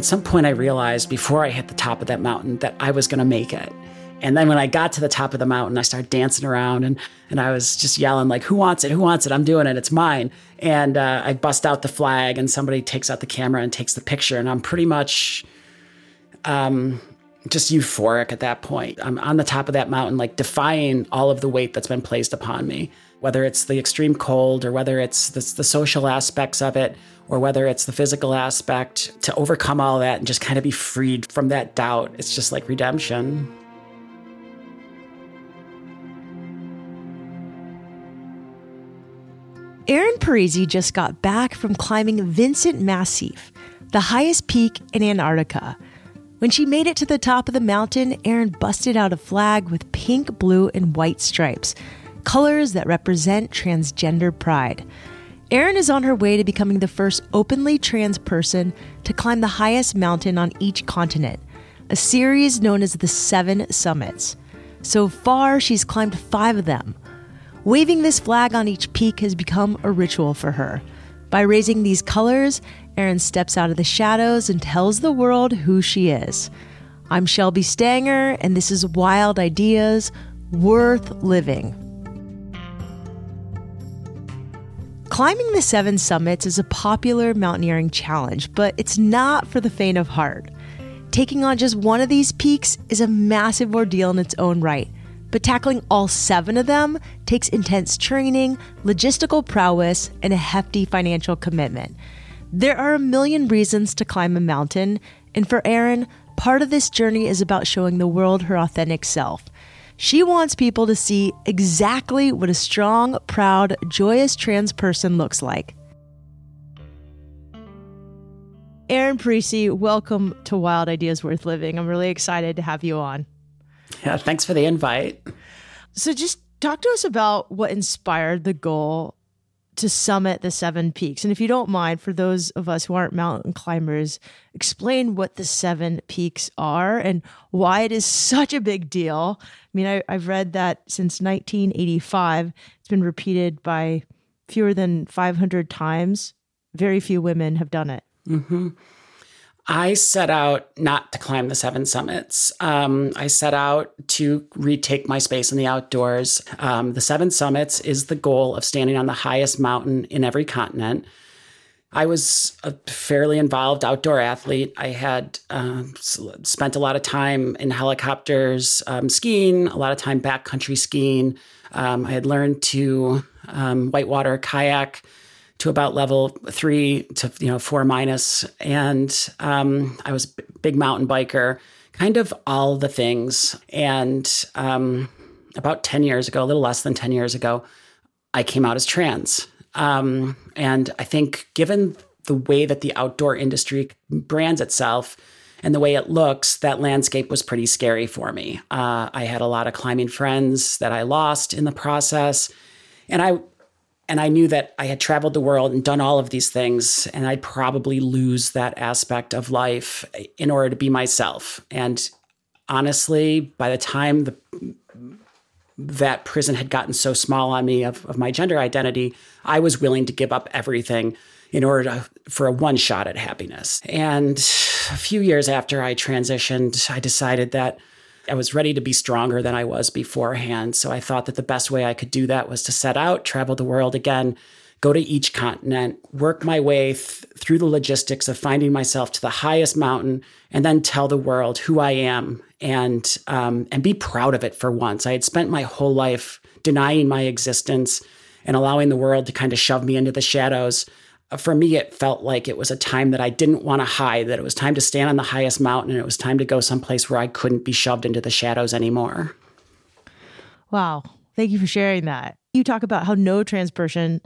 At some point, I realized before I hit the top of that mountain that I was going to make it. And then when I got to the top of the mountain, I started dancing around and, and I was just yelling, like, who wants it? Who wants it? I'm doing it. It's mine. And uh, I bust out the flag and somebody takes out the camera and takes the picture. And I'm pretty much um, just euphoric at that point. I'm on the top of that mountain, like defying all of the weight that's been placed upon me, whether it's the extreme cold or whether it's the, the social aspects of it or whether it's the physical aspect. To overcome all that and just kind of be freed from that doubt, it's just like redemption. Erin Parisi just got back from climbing Vinson Massif, the highest peak in Antarctica. When she made it to the top of the mountain, Erin busted out a flag with pink, blue, and white stripes, colors that represent transgender pride. Erin is on her way to becoming the first openly trans person to climb the highest mountain on each continent, a series known as the Seven Summits. So far, she's climbed five of them. Waving this flag on each peak has become a ritual for her. By raising these colors, Erin steps out of the shadows and tells the world who she is. I'm Shelby Stanger, and this is Wild Ideas Worth Living. Climbing the seven summits is a popular mountaineering challenge, but it's not for the faint of heart. Taking on just one of these peaks is a massive ordeal in its own right but tackling all seven of them takes intense training, logistical prowess, and a hefty financial commitment. There are a million reasons to climb a mountain, and for Erin, part of this journey is about showing the world her authentic self. She wants people to see exactly what a strong, proud, joyous trans person looks like. Erin Parisi, welcome to Wild Ideas Worth Living. I'm really excited to have you on. Yeah, thanks for the invite. So, just talk to us about what inspired the goal to summit the seven peaks. And if you don't mind, for those of us who aren't mountain climbers, explain what the seven peaks are and why it is such a big deal. I mean, I, have read that since 1985, it's been repeated by fewer than 500 times. Very few women have done it. Mm-hmm. I set out not to climb the seven summits. Um, I set out to retake my space in the outdoors. Um, the seven summits is the goal of standing on the highest mountain in every continent. I was a fairly involved outdoor athlete. I had uh, spent a lot of time in helicopters um, skiing, a lot of time backcountry skiing. Um, I had learned to um, whitewater kayak to about level three to you know four minus, and um, I was b- big mountain biker, kind of all the things. And um, about ten years ago, a little less than ten years ago, I came out as trans. Um, and I think given the way that the outdoor industry brands itself and the way it looks, that landscape was pretty scary for me. Uh, I had a lot of climbing friends that I lost in the process. And I and I knew that I had traveled the world and done all of these things, and I'd probably lose that aspect of life in order to be myself. And honestly, by the time the that prison had gotten so small on me of, of my gender identity, I was willing to give up everything in order to, for a one shot at happiness. And a few years after I transitioned, I decided that I was ready to be stronger than I was beforehand. So I thought that the best way I could do that was to set out, travel the world again, go to each continent, work my way th- through the logistics of finding myself to the highest mountain, and then tell the world who I am and um, and be proud of it for once. I had spent my whole life denying my existence and allowing the world to kind of shove me into the shadows for me, it felt like it was a time that I didn't want to hide, that it was time to stand on the highest mountain and it was time to go someplace where I couldn't be shoved into the shadows anymore. Wow. Thank you for sharing that. You talk about how no trans person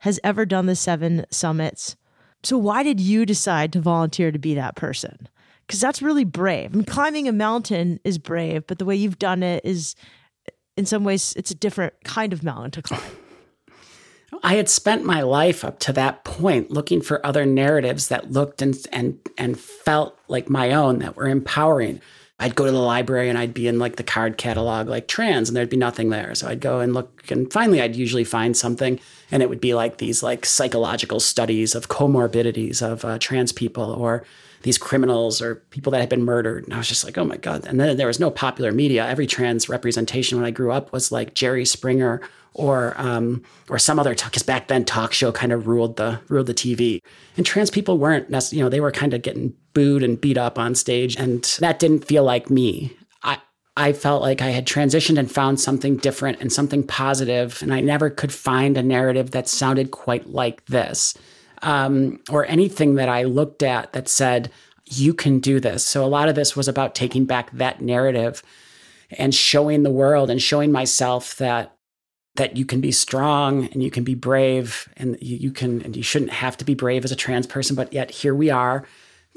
has ever done the seven summits. So, why did you decide to volunteer to be that person? Because that's really brave. I mean, climbing a mountain is brave, but the way you've done it is, in some ways, it's a different kind of mountain to climb. I had spent my life up to that point looking for other narratives that looked and and and felt like my own that were empowering. I'd go to the library and I'd be in like the card catalog, like trans, and there'd be nothing there. So I'd go and look, and finally I'd usually find something, and it would be like these like psychological studies of comorbidities of uh, trans people or these criminals or people that had been murdered. And I was just like, oh my God. And then there was no popular media. Every trans representation when I grew up was like Jerry Springer or um, or some other because back then talk show kind of ruled the ruled the TV. And trans people weren't you know they were kind of getting booed and beat up on stage, and that didn't feel like me. I I felt like I had transitioned and found something different and something positive, and I never could find a narrative that sounded quite like this, um, or anything that I looked at that said you can do this. So a lot of this was about taking back that narrative and showing the world and showing myself that that you can be strong and you can be brave and you, you can and you shouldn't have to be brave as a trans person but yet here we are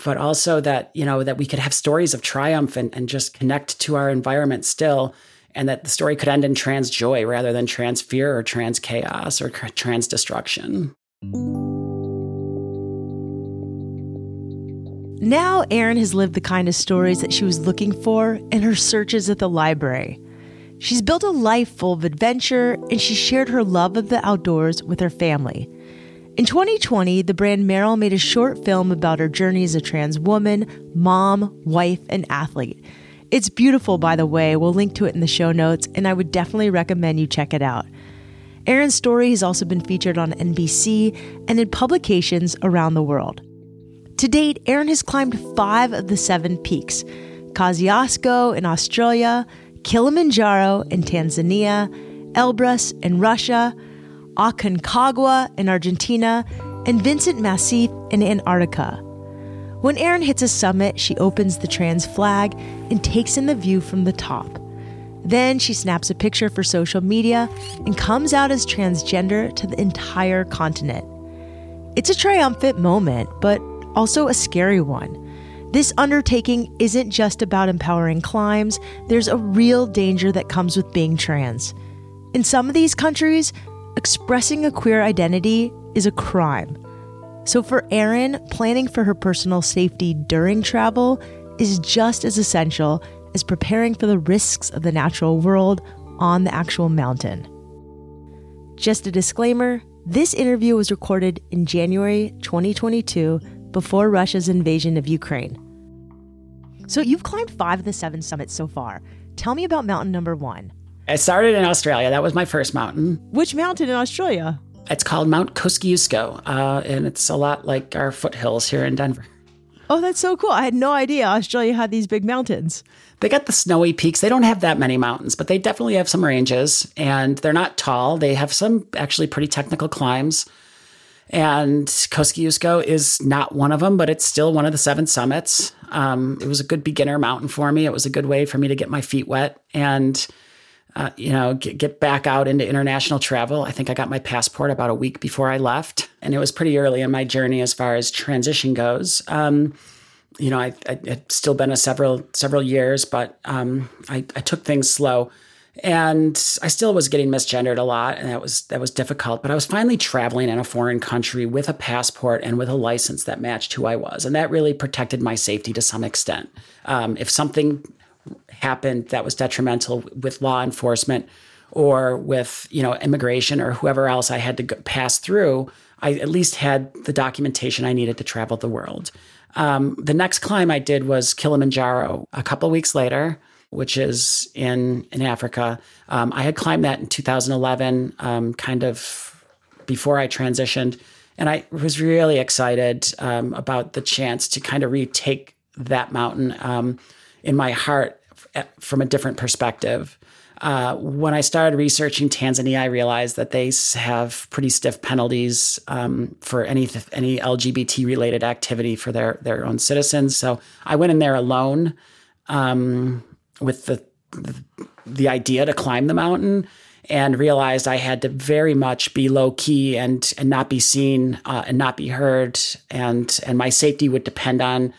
but also that you know that we could have stories of triumph and, and just connect to our environment still and that the story could end in trans joy rather than trans fear or trans chaos or trans destruction now erin has lived the kind of stories that she was looking for in her searches at the library She's built a life full of adventure and she shared her love of the outdoors with her family. In 2020, the brand Merrell made a short film about her journey as a trans woman, mom, wife, and athlete. It's beautiful, by the way. We'll link to it in the show notes, and I would definitely recommend you check it out. Erin's story has also been featured on NBC and in publications around the world. To date, Erin has climbed five of the seven peaks Kosciuszko in Australia, Kilimanjaro in Tanzania, Elbrus in Russia, Aconcagua in Argentina, and Vinson Massif in Antarctica. When Erin hits a summit, she opens the trans flag and takes in the view from the top. Then she snaps a picture for social media and comes out as transgender to the entire continent. It's a triumphant moment, but also a scary one. This undertaking isn't just about empowering climbs, there's a real danger that comes with being trans. In some of these countries, expressing a queer identity is a crime. So for Erin, planning for her personal safety during travel is just as essential as preparing for the risks of the natural world on the actual mountain. Just a disclaimer this interview was recorded in January 2022 before Russia's invasion of Ukraine. So you've climbed five of the seven summits so far. Tell me about mountain number one. I started in Australia. That was my first mountain. Which mountain in Australia? It's called Mount Kosciuszko, uh, and it's a lot like our foothills here in Denver. Oh, that's so cool. I had no idea Australia had these big mountains. They got the snowy peaks. They don't have that many mountains, but they definitely have some ranges, and they're not tall. They have some actually pretty technical climbs. And Kosciuszko is not one of them, but it's still one of the seven summits. Um, it was a good beginner mountain for me. It was a good way for me to get my feet wet and, uh, you know, get, get, back out into international travel. I think I got my passport about a week before I left, and it was pretty early in my journey as far as transition goes. Um, you know, I, I had still been a several several years, but um, I, I took things slow and I still was getting misgendered a lot, and that was that was difficult. But I was finally traveling in a foreign country with a passport and with a license that matched who I was, and that really protected my safety to some extent. Um, if something happened that was detrimental with law enforcement or with you know immigration or whoever else I had to pass through, I at least had the documentation I needed to travel the world. Um, the next climb I did was Kilimanjaro. A couple weeks later which is in in Africa. Um, I had climbed that in 2011, um, kind of before I transitioned, and I was really excited um, about the chance to kind of retake that mountain um, in my heart from a different perspective. Uh, when I started researching Tanzania, I realized that they have pretty stiff penalties um, for any any LGBT related activity for their their own citizens. So I went in there alone. Um, with the the idea to climb the mountain and realized I had to very much be low key and and not be seen uh, and not be heard and and my safety would depend on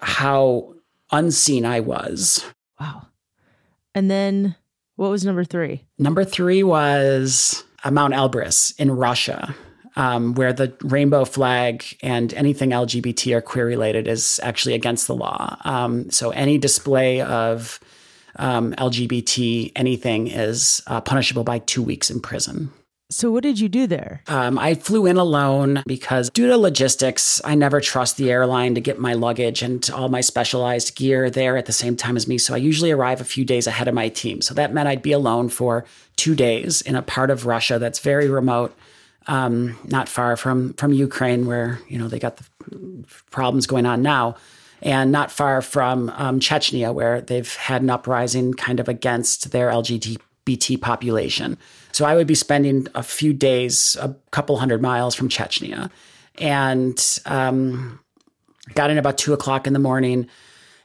how unseen I was. Wow. And then what was number three? Number three was uh, Mount Elbrus in Russia. um, where the rainbow flag and anything LGBT or queer related is actually against the law. Um, so any display of um, LGBT anything is uh, punishable by two weeks in prison. So, what did you do there? Um, I flew in alone because, due to logistics, I never trust the airline to get my luggage and all my specialized gear there at the same time as me. So, I usually arrive a few days ahead of my team. So, that meant I'd be alone for two days in a part of Russia that's very remote, um, not far from from Ukraine, where you know they got the problems going on now, and not far from um, Chechnya, where they've had an uprising kind of against their LGBT population. So I would be spending a few days, a couple hundred miles from Chechnya, and um, got in about two o'clock in the morning.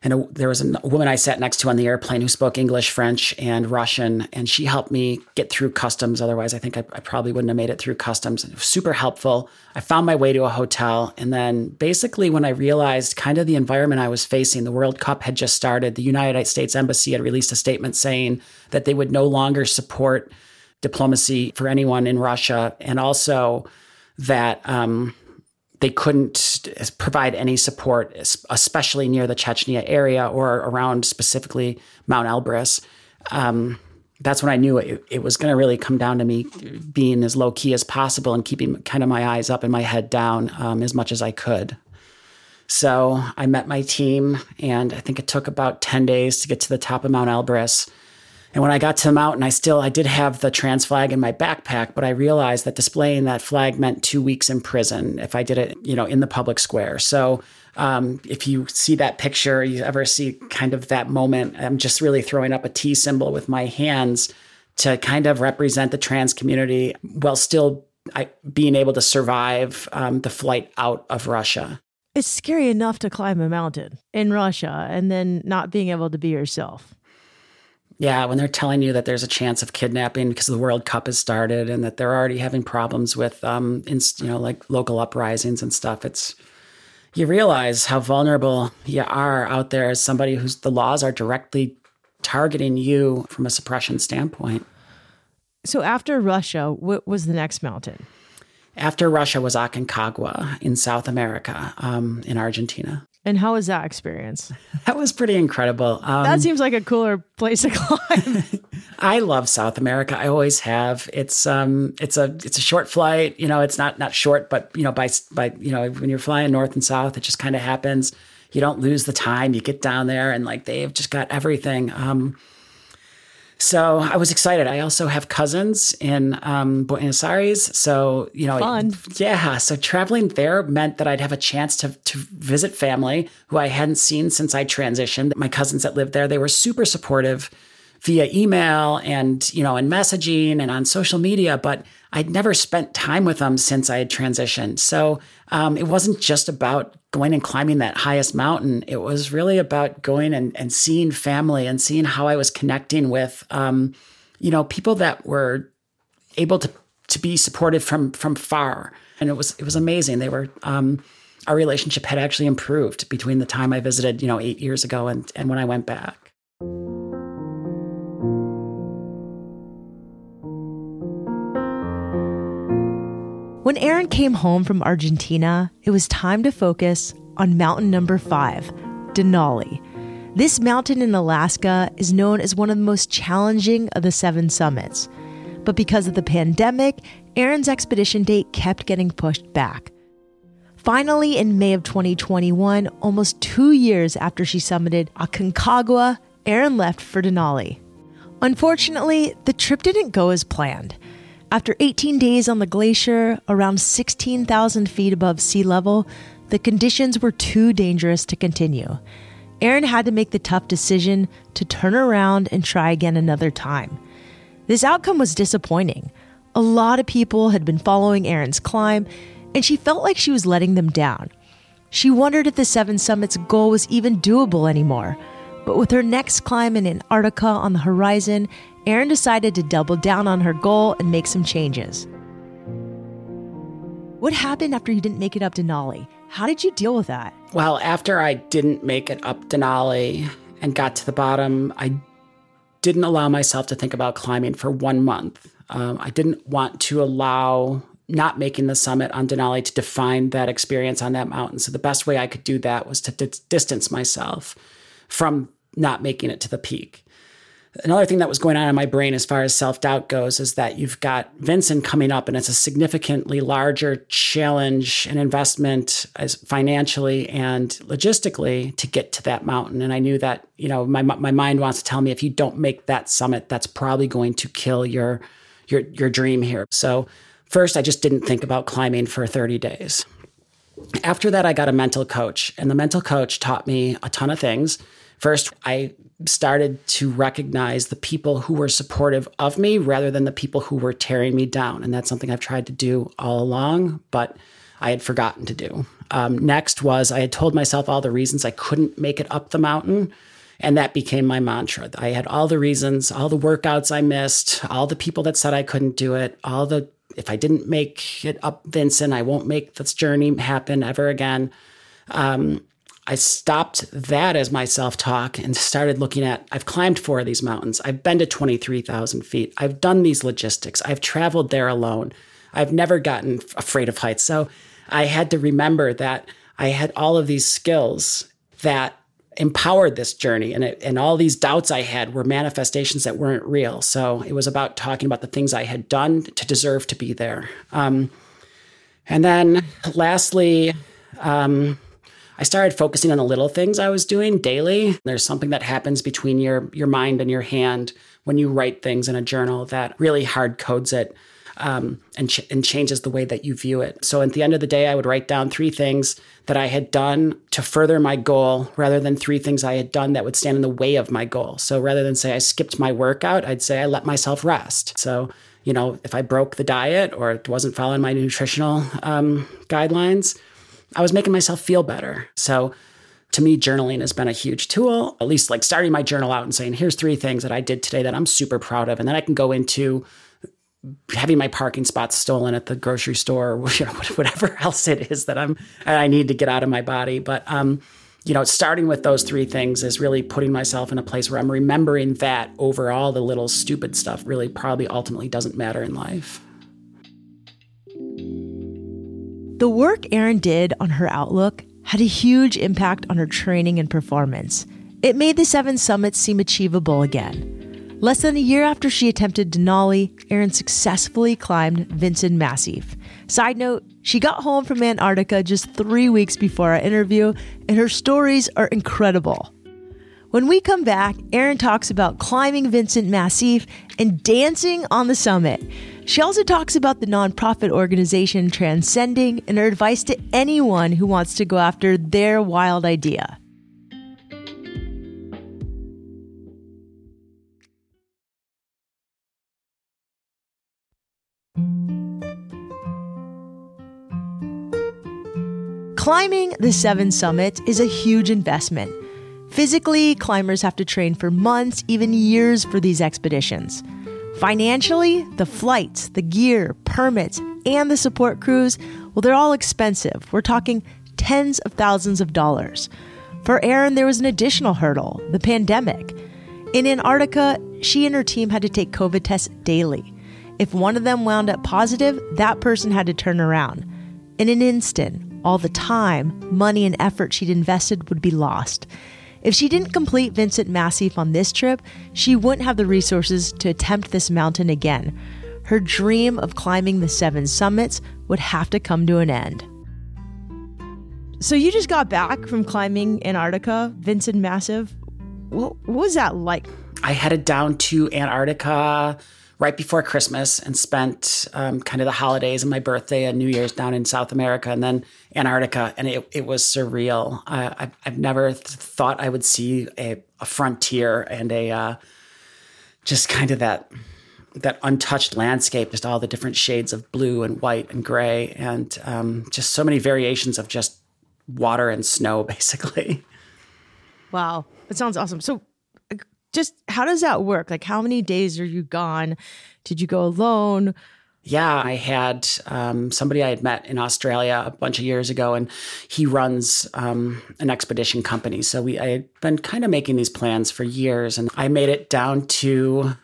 And a, there was a woman I sat next to on the airplane who spoke English, French, and Russian, and she helped me get through customs. Otherwise, I think I, I probably wouldn't have made it through customs. Super helpful. I found my way to a hotel, and then basically, when I realized kind of the environment I was facing, the World Cup had just started. The United States Embassy had released a statement saying that they would no longer support diplomacy for anyone in Russia, and also that um, they couldn't provide any support, especially near the Chechnya area or around specifically Mount Elbrus. Um, that's when I knew it, it was going to really come down to me being as low key as possible and keeping kind of my eyes up and my head down um, as much as I could. So I met my team, and I think it took about 10 days to get to the top of Mount Elbrus. And when I got to the mountain, I still I did have the trans flag in my backpack, but I realized that displaying that flag meant two weeks in prison if I did it, you know, in the public square. So um, if you see that picture, you ever see kind of that moment, I'm just really throwing up a T symbol with my hands to kind of represent the trans community while still I, being able to survive um, the flight out of Russia. It's scary enough to climb a mountain in Russia and then not being able to be yourself. Yeah, when they're telling you that there's a chance of kidnapping because the World Cup has started and that they're already having problems with, um, in, you know, like local uprisings and stuff, it's you realize how vulnerable you are out there as somebody whose the laws are directly targeting you from a suppression standpoint. So after Russia, what was the next mountain? After Russia was Aconcagua in South America, um, in Argentina. And how was that experience? That was pretty incredible. Um, that seems like a cooler place to climb. I love South America. I always have. It's um, it's a it's a short flight. You know, it's not not short, but you know, by by you know, when you're flying north and south, it just kind of happens. You don't lose the time. You get down there, and like they've just got everything. Um, so I was excited. I also have cousins in um, Buenos Aires. So, you know, Fun. yeah. So traveling there meant that I'd have a chance to, to visit family who I hadn't seen since I transitioned. My cousins that lived there, they were super supportive via email and, you know, and messaging and on social media, but I'd never spent time with them since I had transitioned. So um, it wasn't just about going and climbing that highest mountain. It was really about going and, and seeing family and seeing how I was connecting with, um, you know, people that were able to to be supported from from far. And it was it was amazing. They were um, our relationship had actually improved between the time I visited, you know, eight years ago and and when I went back. When Erin came home from Argentina, it was time to focus on mountain number five, Denali. This mountain in Alaska is known as one of the most challenging of the seven summits. But because of the pandemic, Erin's expedition date kept getting pushed back. Finally, in May of 2021, almost two years after she summited Aconcagua, Erin left for Denali. Unfortunately, the trip didn't go as planned. After 18 days on the glacier, around 16,000 feet above sea level, the conditions were too dangerous to continue. Erin had to make the tough decision to turn around and try again another time. This outcome was disappointing. A lot of people had been following Erin's climb, and she felt like she was letting them down. She wondered if the Seven Summits goal was even doable anymore. But with her next climb in Antarctica on the horizon, Erin decided to double down on her goal and make some changes. What happened after you didn't make it up Denali? How did you deal with that? Well, after I didn't make it up Denali and got to the bottom, I didn't allow myself to think about climbing for one month. Um, I didn't want to allow not making the summit on Denali to define that experience on that mountain. So the best way I could do that was to d- distance myself from not making it to the peak. Another thing that was going on in my brain as far as self doubt goes is that you've got Vinson coming up, and it's a significantly larger challenge and investment as financially and logistically to get to that mountain. And I knew that you know my my mind wants to tell me if you don't make that summit, that's probably going to kill your your your dream here. So first, I just didn't think about climbing for 30 days. After that, I got a mental coach, and the mental coach taught me a ton of things. First, I started to recognize the people who were supportive of me rather than the people who were tearing me down. And that's something I've tried to do all along, but I had forgotten to do. Um, next was I had told myself all the reasons I couldn't make it up the mountain. And that became my mantra. I had all the reasons, all the workouts I missed, all the people that said I couldn't do it, all the, if I didn't make it up Vinson, I won't make this journey happen ever again. Um, I stopped that as my self talk and started looking at I've climbed four of these mountains. I've been to 23,000 feet. I've done these logistics. I've traveled there alone. I've never gotten afraid of heights. So I had to remember that I had all of these skills that empowered this journey and it, and all these doubts I had were manifestations that weren't real. So it was about talking about the things I had done to deserve to be there. Um, and then lastly, um, I started focusing on the little things I was doing daily. There's something that happens between your your mind and your hand when you write things in a journal that really hard codes it um, and, ch- and changes the way that you view it. So at the end of the day, I would write down three things that I had done to further my goal rather than three things I had done that would stand in the way of my goal. So rather than say I skipped my workout, I'd say I let myself rest. So you know, if I broke the diet or it wasn't following my nutritional um, guidelines, I was making myself feel better. So to me, journaling has been a huge tool, at least like starting my journal out and saying, here's three things that I did today that I'm super proud of. And then I can go into having my parking spots stolen at the grocery store or whatever else it is that I'm, I need to get out of my body. But, um, you know, starting with those three things is really putting myself in a place where I'm remembering that over all the little stupid stuff really probably ultimately doesn't matter in life. The work Erin did on her outlook had a huge impact on her training and performance. It made the seven summits seem achievable again. Less than a year after she attempted Denali, Erin successfully climbed Vinson Massif. Side note, she got home from Antarctica just three weeks before our interview, and her stories are incredible. When we come back, Erin talks about climbing Vinson Massif and dancing on the summit. She also talks about the nonprofit organization Transcending and her advice to anyone who wants to go after their wild idea. Climbing the seven summits is a huge investment. Physically, climbers have to train for months, even years for these expeditions. Financially, the flights, the gear, permits, and the support crews, well, they're all expensive. We're talking tens of thousands of dollars. For Erin, there was an additional hurdle the pandemic. In Antarctica, she and her team had to take COVID tests daily. If one of them wound up positive, that person had to turn around. In an instant, all the time, money, and effort she'd invested would be lost. If she didn't complete Vinson Massif on this trip, she wouldn't have the resources to attempt this mountain again. Her dream of climbing the seven summits would have to come to an end. So you just got back from climbing Antarctica, Vincent Massif. What, what was that like? I headed down to Antarctica right before Christmas and spent um, kind of the holidays and my birthday and New Year's down in South America and then Antarctica. And it, it was surreal. I, have never th- thought I would see a, a frontier and a uh, just kind of that that untouched landscape, just all the different shades of blue and white and gray, and um, just so many variations of just water and snow, basically. Wow, that sounds awesome. So just how does that work? Like, how many days are you gone? Did you go alone? Yeah, I had um, somebody I had met in Australia a bunch of years ago, and he runs um, an expedition company. So we I had been kind of making these plans for years, and I made it down to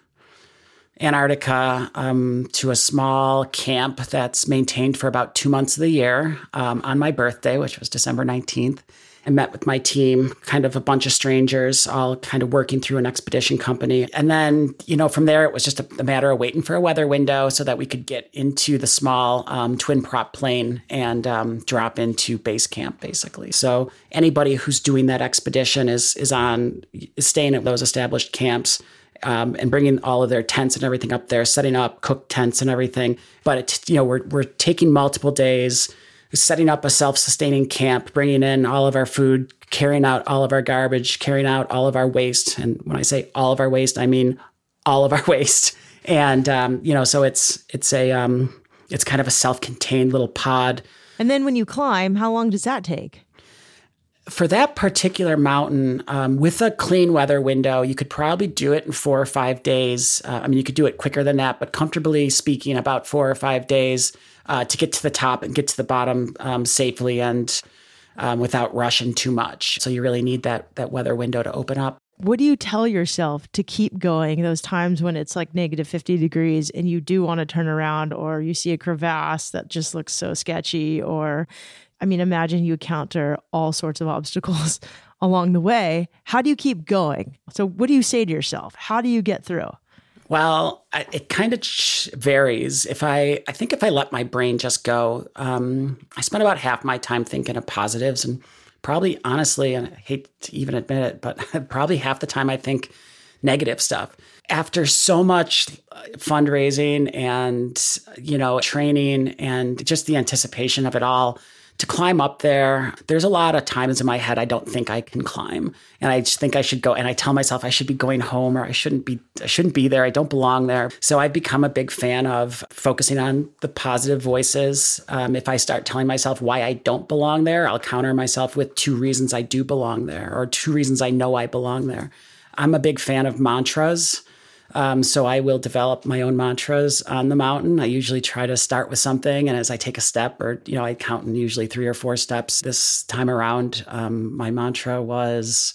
Antarctica um, to a small camp that's maintained for about two months of the year um, on my birthday, which was December 19th. I met with my team, kind of a bunch of strangers, all kind of working through an expedition company. And then, you know, from there, it was just a, a matter of waiting for a weather window so that we could get into the small um, twin prop plane and um, drop into base camp, basically. So anybody who's doing that expedition is is on is staying at those established camps. Um, and bringing all of their tents and everything up there, setting up cooked tents and everything. But it, you know, we're we're taking multiple days setting up a self-sustaining camp, bringing in all of our food, carrying out all of our garbage, carrying out all of our waste. And when I say all of our waste, I mean all of our waste. And um, you know, so it's it's a um, it's kind of a self-contained little pod. And then when you climb, how long does that take? For that particular mountain, um, with a clean weather window, you could probably do it in four or five days. Uh, I mean, you could do it quicker than that, but comfortably speaking, about four or five days uh, to get to the top and get to the bottom um, safely and um, without rushing too much. So you really need that that weather window to open up. What do you tell yourself to keep going those times when it's like negative 50 degrees and you do want to turn around or you see a crevasse that just looks so sketchy or I mean imagine you encounter all sorts of obstacles along the way. How do you keep going? So what do you say to yourself? How do you get through? Well, I, it kind of ch- varies. If I, I think if I let my brain just go, um, I spend about half my time thinking of positives, and probably honestly, and I hate to even admit it, but probably half the time I think negative stuff. After so much fundraising and you know training and just the anticipation of it all, to climb up there, there's a lot of times in my head I don't think I can climb, and I just think I should go. And I tell myself I should be going home, or I shouldn't be. I shouldn't be there. I don't belong there. So I've become a big fan of focusing on the positive voices. Um, if I start telling myself why I don't belong there, I'll counter myself with two reasons I do belong there, or two reasons I know I belong there. I'm a big fan of mantras. Um, so I will develop my own mantras on the mountain. I usually try to start with something, and as I take a step, or you know, I count in usually three or four steps. This time around, um, my mantra was,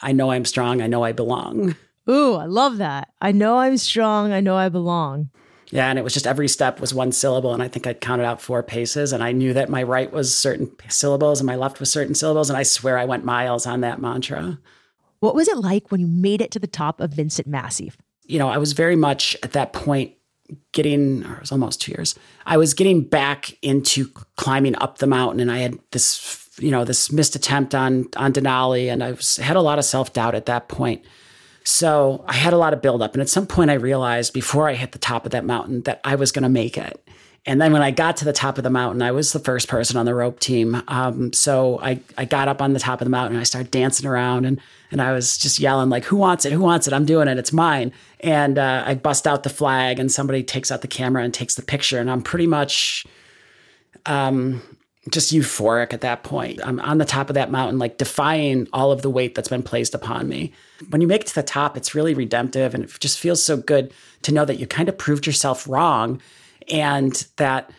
"I know I'm strong. I know I belong." Ooh, I love that. I know I'm strong. I know I belong. Yeah, and it was just every step was one syllable, and I think I'd counted out four paces, and I knew that my right was certain syllables and my left was certain syllables, and I swear I went miles on that mantra. What was it like when you made it to the top of Vinson Massif? You know, I was very much at that point getting, or it was almost two years, I was getting back into climbing up the mountain and I had this, you know, this missed attempt on, on Denali and I was, had a lot of self doubt at that point. So I had a lot of buildup. And at some point I realized before I hit the top of that mountain that I was going to make it. And then when I got to the top of the mountain, I was the first person on the rope team. Um, so I, I got up on the top of the mountain and I started dancing around and, and I was just yelling like, who wants it? Who wants it? I'm doing it. It's mine. And uh, I bust out the flag and somebody takes out the camera and takes the picture. And I'm pretty much um, just euphoric at that point. I'm on the top of that mountain, like defying all of the weight that's been placed upon me. When you make it to the top, it's really redemptive and it just feels so good to know that you kind of proved yourself wrong and that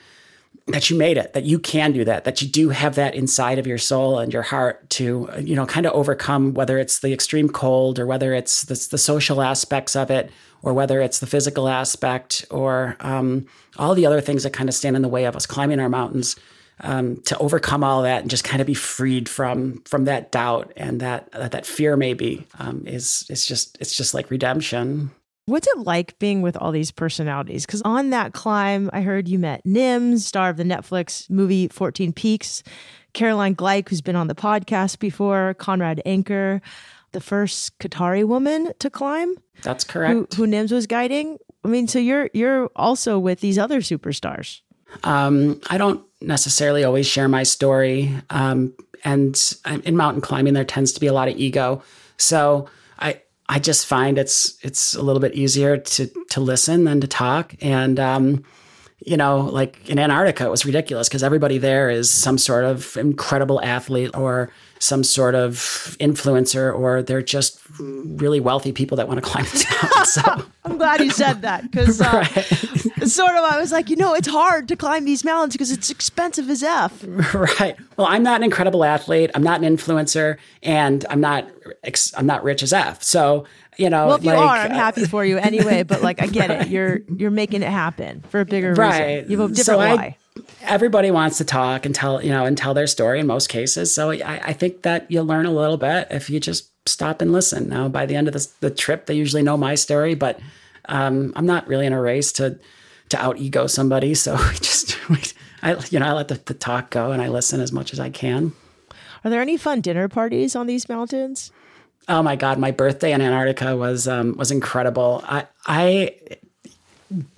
that you made it that you can do that that you do have that inside of your soul and your heart to you know kind of overcome whether it's the extreme cold or whether it's the, the social aspects of it or whether it's the physical aspect or um, all the other things that kind of stand in the way of us climbing our mountains um, to overcome all that and just kind of be freed from from that doubt and that that, that fear maybe um, is is just it's just like redemption What's it like being with all these personalities? Because on that climb, I heard you met Nims, star of the Netflix movie 14 Peaks, Caroline Gleich, who's been on the podcast before, Conrad Anker, the first Qatari woman to climb. That's correct. Who, who Nims was guiding. I mean, so you're you're also with these other superstars. Um, I don't necessarily always share my story, um, and in mountain climbing, there tends to be a lot of ego. So I I just find it's it's a little bit easier to to listen than to talk. And um, you know, like in Antarctica, it was ridiculous because everybody there is some sort of incredible athlete or some sort of influencer, or they're just really wealthy people that want to climb this mountain. So I'm glad you said that because uh, right. sort of. I was like, you know, it's hard to climb these mountains because it's expensive as f. Right. Well, I'm not an incredible athlete. I'm not an influencer, and I'm not. I'm not rich as f. So you know, well, if like, you are, I'm happy for you anyway. But like, I get right. it. You're you're making it happen for a bigger right. reason. You have a different so why. I, everybody wants to talk and tell you know and tell their story in most cases. So I, I think that you'll learn a little bit if you just stop and listen. Now, by the end of this, the trip, they usually know my story, but um, I'm not really in a race to to out ego somebody. So we just, we, I you know, I let the, the talk go and I listen as much as I can. Are there any fun dinner parties on these mountains? Oh my God, my birthday in Antarctica was um, was incredible. I I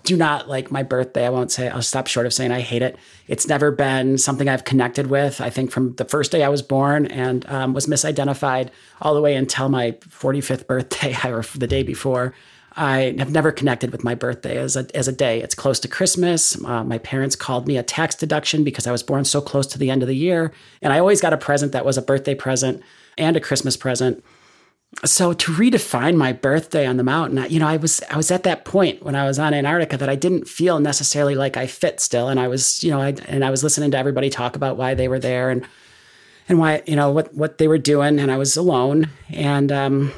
do not like my birthday. I won't say, I'll stop short of saying I hate it. It's never been something I've connected with. I think from the first day I was born and um, was misidentified all the way until my 45th birthday or the day before. I have never connected with my birthday as a, as a day. It's close to Christmas. Uh, my parents called me a tax deduction because I was born so close to the end of the year. And I always got a present that was a birthday present and a Christmas present so to redefine my birthday on the mountain you know i was i was at that point when i was on antarctica that i didn't feel necessarily like i fit still. And i was you know I, and i was listening to everybody talk about why they were there and and why you know what what they were doing. And i was alone and um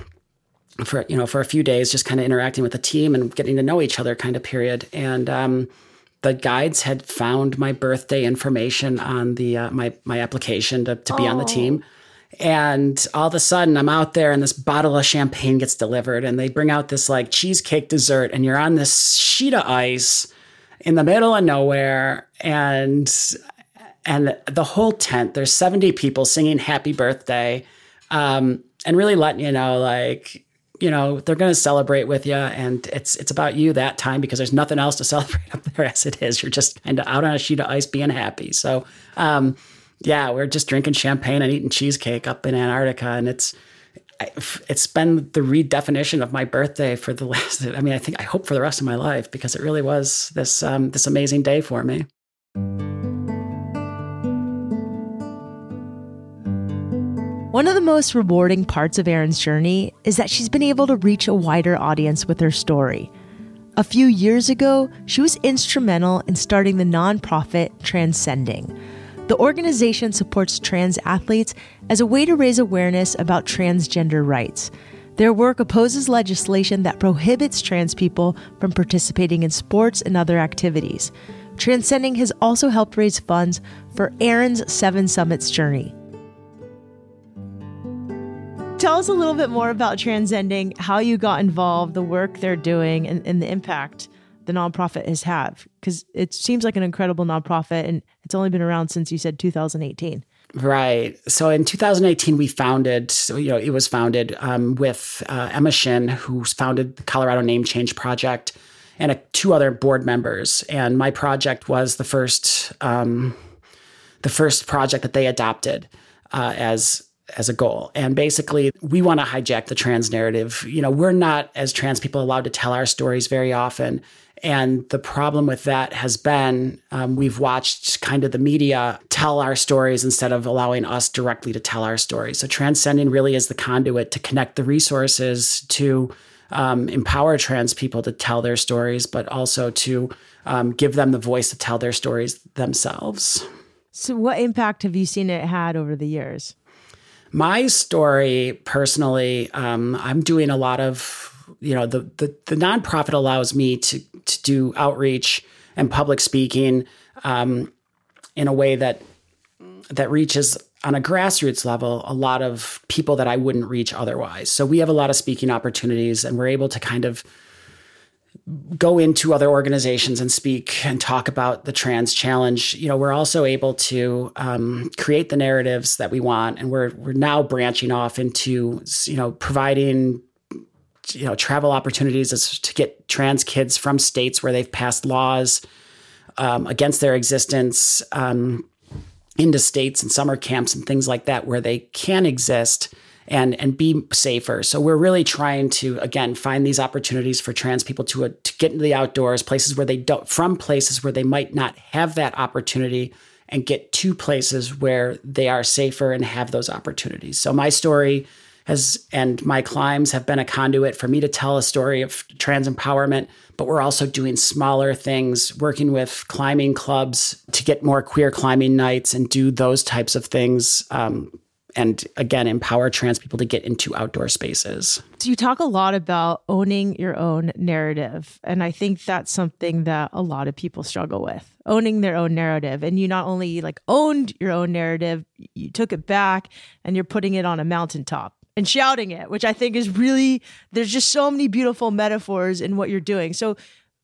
for you know for a few days just kind of interacting with the team and getting to know each other kind of period. And um the guides had found my birthday information on the uh, my my application to, to be on the team and all of a sudden, I'm out there and this bottle of champagne gets delivered, and they bring out this like cheesecake dessert, and you're on this sheet of ice in the middle of nowhere. And and the whole tent, there's 70 people singing happy birthday um, and really letting you know, like, you know, they're going to celebrate with you. And it's it's about you that time because there's nothing else to celebrate up there as it is. You're just kind of out on a sheet of ice being happy. So, um, yeah, we're just drinking champagne and eating cheesecake up in Antarctica, and it's it's been the redefinition of my birthday for the last. I mean, I think I hope for the rest of my life because it really was this um, this amazing day for me. One of the most rewarding parts of Erin's journey is that she's been able to reach a wider audience with her story. A few years ago, she was instrumental in starting the nonprofit Transcending the organization supports trans athletes as a way to raise awareness about transgender rights. Their work opposes legislation that prohibits trans people from participating in sports and other activities. Transcending has also helped raise funds for Erin's Seven Summits journey. Tell us a little bit more about Transcending, how you got involved, the work they're doing, and, and the impact the nonprofit has had because it seems like an incredible nonprofit and it's only been around since you said 2018 Right. So in 2018, we founded, so, you know, it was founded um, with uh, Emma Shinn, who founded the Colorado Name Change Project, and a, two other board members. And my project was the first, um, the first project that they adopted uh, as as a goal. And basically, we want to hijack the trans narrative. You know, we're not as trans people allowed to tell our stories very often. And the problem with that has been um, we've watched kind of the media tell our stories instead of allowing us directly to tell our stories. So, transcending really is the conduit to connect the resources to um, empower trans people to tell their stories, but also to um, give them the voice to tell their stories themselves. So, what impact have you seen it had over the years? My story, personally, um, I'm doing a lot of you know the, the the nonprofit allows me to to do outreach and public speaking um, in a way that that reaches on a grassroots level a lot of people that I wouldn't reach otherwise. So we have a lot of speaking opportunities, and we're able to kind of go into other organizations and speak and talk about the trans challenge. You know, we're also able to um, create the narratives that we want, and we're we're now branching off into you know providing you know travel opportunities to get trans kids from states where they've passed laws um, against their existence um, into states and summer camps and things like that where they can exist and and be safer. So we're really trying to again find these opportunities for trans people to uh, to get into the outdoors, places where they don't from places where they might not have that opportunity and get to places where they are safer and have those opportunities. So my story has and my climbs have been a conduit for me to tell a story of trans empowerment but we're also doing smaller things working with climbing clubs to get more queer climbing nights and do those types of things um, and again empower trans people to get into outdoor spaces. So you talk a lot about owning your own narrative and i think that's something that a lot of people struggle with owning their own narrative. And you not only like owned your own narrative you took it back and you're putting it on a mountaintop and shouting it which i think is really there's just so many beautiful metaphors in what you're doing. So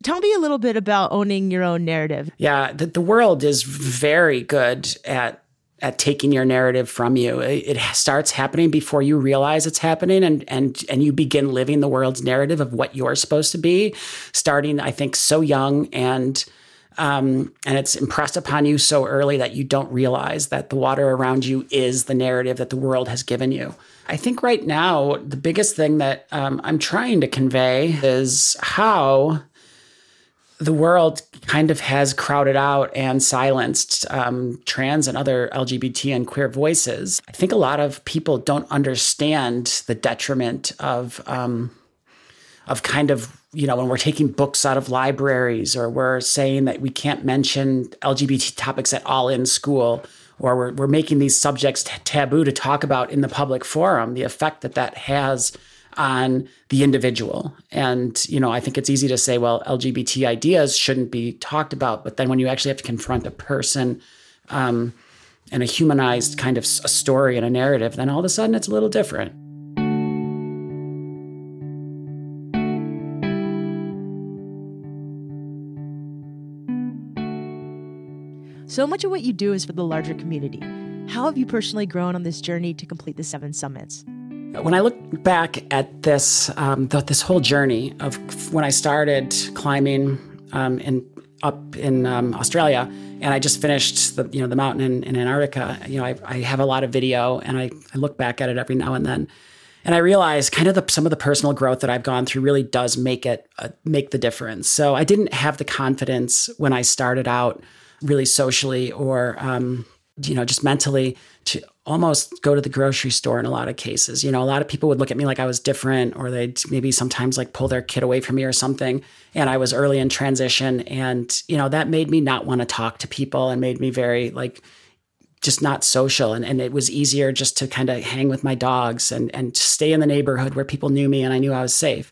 Tell me a little bit about owning your own narrative. Yeah, the, the world is very good at at taking your narrative from you. It, starts happening before you realize it's happening and and and you begin living the world's narrative of what you're supposed to be, starting I think so young and um, and it's impressed upon you so early that you don't realize that the water around you is the narrative that the world has given you. I think right now the biggest thing that um, I'm trying to convey is how the world kind of has crowded out and silenced um, trans and other LGBT and queer voices. I think a lot of people don't understand the detriment of um, of kind of you know when we're taking books out of libraries or we're saying that we can't mention LGBT topics at all in school or we're, we're making these subjects t- taboo to talk about in the public forum. The effect that that has on the individual. And, you know, I think it's easy to say, well, LGBT ideas shouldn't be talked about. But then when you actually have to confront a person um, and a humanized kind of a story and a narrative, then all of a sudden it's a little different. So much of what you do is for the larger community. How have you personally grown on this journey to complete the seven summits? When I look back at this, um, the, this whole journey of when I started climbing um, in up in um, Australia, and I just finished the you know the mountain in, in Antarctica. You know, I, I, have a lot of video, and I, I look back at it every now and then, and I realize kind of the, some of the personal growth that I've gone through really does make it uh, make the difference. So I didn't have the confidence when I started out, really socially or um, you know just mentally to almost go to the grocery store in a lot of cases. You know, a lot of people would look at me like I was different, or they'd maybe sometimes like pull their kid away from me or something. And I was early in transition. And, you know, that made me not want to talk to people and made me very like just not social. And, and it was easier just to kind of hang with my dogs and, and stay in the neighborhood where people knew me and I knew I was safe.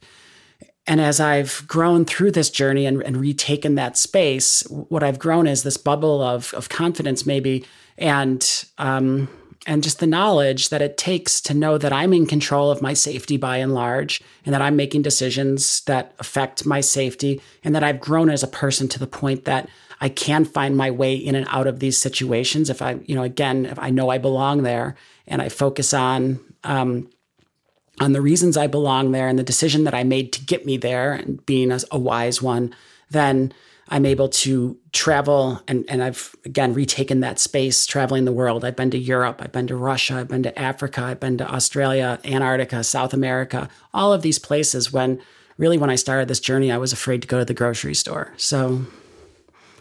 And as I've grown through this journey and, and retaken that space, what I've grown is this bubble of, of confidence, maybe, and um, and just the knowledge that it takes to know that I'm in control of my safety by and large, and that I'm making decisions that affect my safety, and that I've grown as a person to the point that I can find my way in and out of these situations if I, you know, again, if I know I belong there and I focus on um, on the reasons I belong there and the decision that I made to get me there and being a, a wise one, then I'm able to travel and, and I've again retaken that space traveling the world. I've been to Europe, I've been to Russia, I've been to Africa, I've been to Australia, Antarctica, South America, all of these places when really when I started this journey, I was afraid to go to the grocery store. So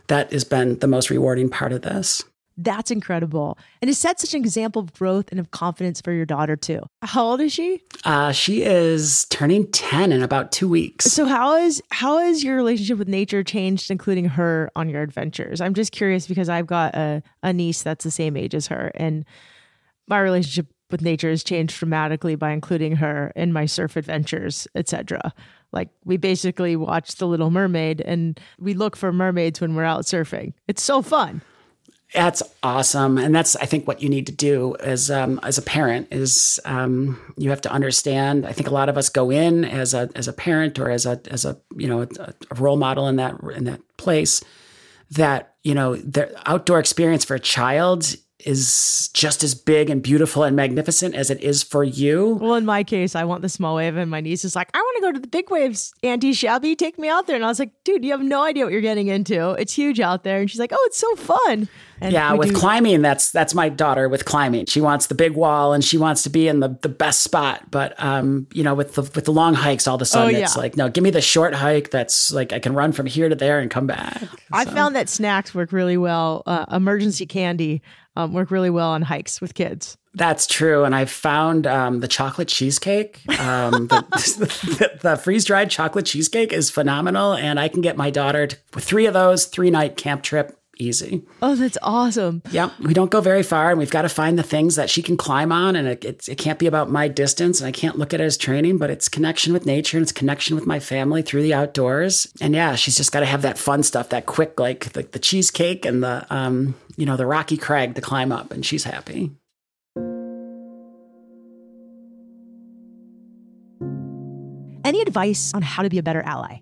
that has been the most rewarding part of this. That's incredible. And it sets such an example of growth and of confidence for your daughter, too. How old is she? Uh, she is turning 10 in about two weeks. So how is how has your relationship with nature changed, including her on your adventures? I'm just curious because I've got a, a niece that's the same age as her, and my relationship with nature has changed dramatically by including her in my surf adventures, etc. Like we basically watch The Little Mermaid and we look for mermaids when we're out surfing. It's so fun. That's awesome, and that's I think what you need to do as um, as a parent is um, you have to understand. I think a lot of us go in as a as a parent or as a as a you know a, a role model in that in that place that you know the outdoor experience for a child is just as big and beautiful and magnificent as it is for you. Well, in my case, I want the small wave, and my niece is like, I want to go to the big waves, Auntie Shelby, take me out there. And I was like, dude, you have no idea what you're getting into. It's huge out there. And she's like, oh, it's so fun. And yeah, with do- climbing, that's that's my daughter with climbing. She wants the big wall and she wants to be in the, the best spot. But um, you know, with the with the long hikes, all of a sudden oh, yeah. it's like, no, give me the short hike that's like I can run from here to there and come back. I found that snacks work really well. Uh, emergency candy um, work really well on hikes with kids. That's true. And I found um, the chocolate cheesecake. Um, the, the, the freeze dried chocolate cheesecake is phenomenal. And I can get my daughter to, with three of those, three night camp trip easy. Oh, that's awesome. Yeah, we don't go very far, and we've got to find the things that she can climb on, and it, it, it, can't be about my distance, and I can't look at it as training, but it's connection with nature and it's connection with my family through the outdoors. And yeah, she's just got to have that fun stuff, that quick, like the, the cheesecake and the, um, you know, the rocky crag to climb up, and she's happy. Any advice on how to be a better ally?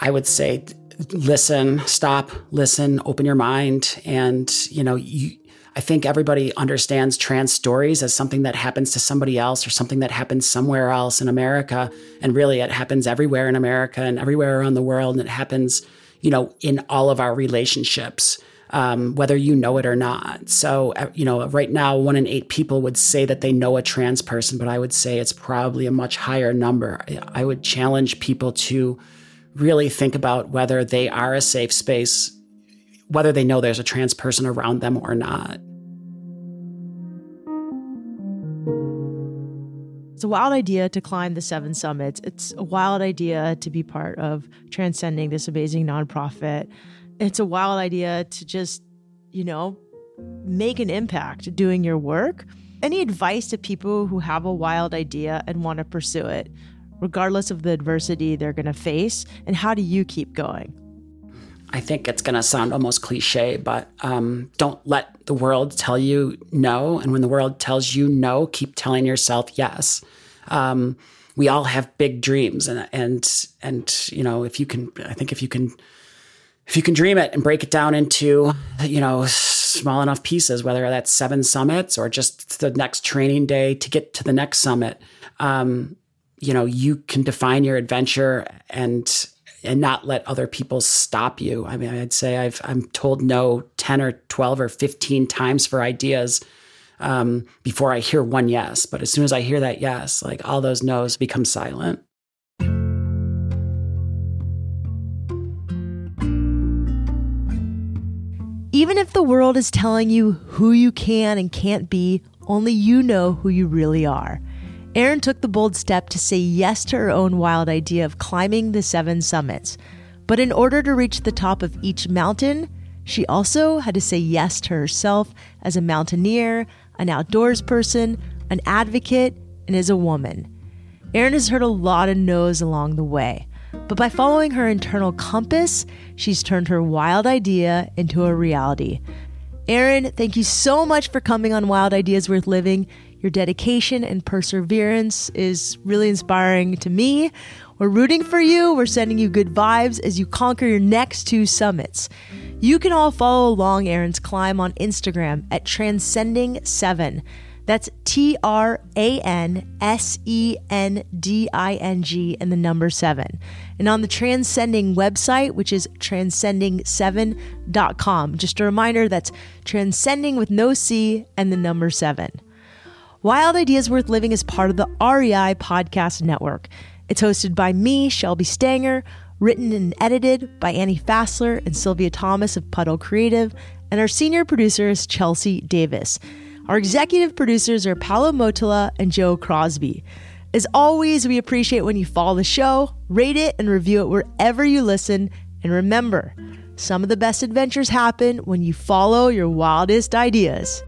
I would say listen, stop, listen, open your mind. And, you know, you, I think everybody understands trans stories as something that happens to somebody else or something that happens somewhere else in America. And really, it happens everywhere in America and everywhere around the world. And it happens, you know, in all of our relationships. Um, whether you know it or not. So, uh, you know, right now, one in eight people would say that they know a trans person, but I would say it's probably a much higher number. I would challenge people to really think about whether they are a safe space, whether they know there's a trans person around them or not. It's a wild idea to climb the seven summits. It's a wild idea to be part of Transending this amazing nonprofit. It's a wild idea to just, you know, make an impact doing your work. Any advice to people who have a wild idea and want to pursue it? Regardless of the adversity they're going to face? And how do you keep going? I think it's going to sound almost cliche, but um, don't let the world tell you no. And when the world tells you no, keep telling yourself yes. Um, we all have big dreams, and and and you know if you can, I think if you can, if you can dream it and break it down into you know small enough pieces, whether that's seven summits or just the next training day to get to the next summit. Um, you know you can define your adventure and and not let other people stop you. I mean, I'd say I've I'm told no ten or twelve or fifteen times for ideas um, before I hear one yes. But as soon as I hear that yes, like all those no's become silent. Even if the world is telling you who you can and can't be, only you know who you really are. Erin took the bold step to say yes to her own wild idea of climbing the seven summits. But in order to reach the top of each mountain, she also had to say yes to herself as a mountaineer, an outdoors person, an advocate, and as a woman. Erin has heard a lot of no's along the way, but by following her internal compass, she's turned her wild idea into a reality. Erin, thank you so much for coming on Wild Ideas Worth Living. Your dedication and perseverance is really inspiring to me. We're rooting for you. We're sending you good vibes as you conquer your next two summits. You can all follow along Erin's climb on Instagram at Transending7. That's T R A N S E N D I N G and the number seven. And on the Transending website, which is transending7.com. Just a reminder that's transending with no C and the number seven. Wild Ideas Worth Living is part of the REI Podcast Network. It's hosted by me, Shelby Stanger, written and edited by Annie Fassler and Sylvia Thomas of Puddle Creative, and our senior producer is Chelsea Davis. Our executive producers are Paolo Mottola and Joe Crosby. As always, we appreciate when you follow the show, rate it, and review it wherever you listen. And remember, some of the best adventures happen when you follow your wildest ideas.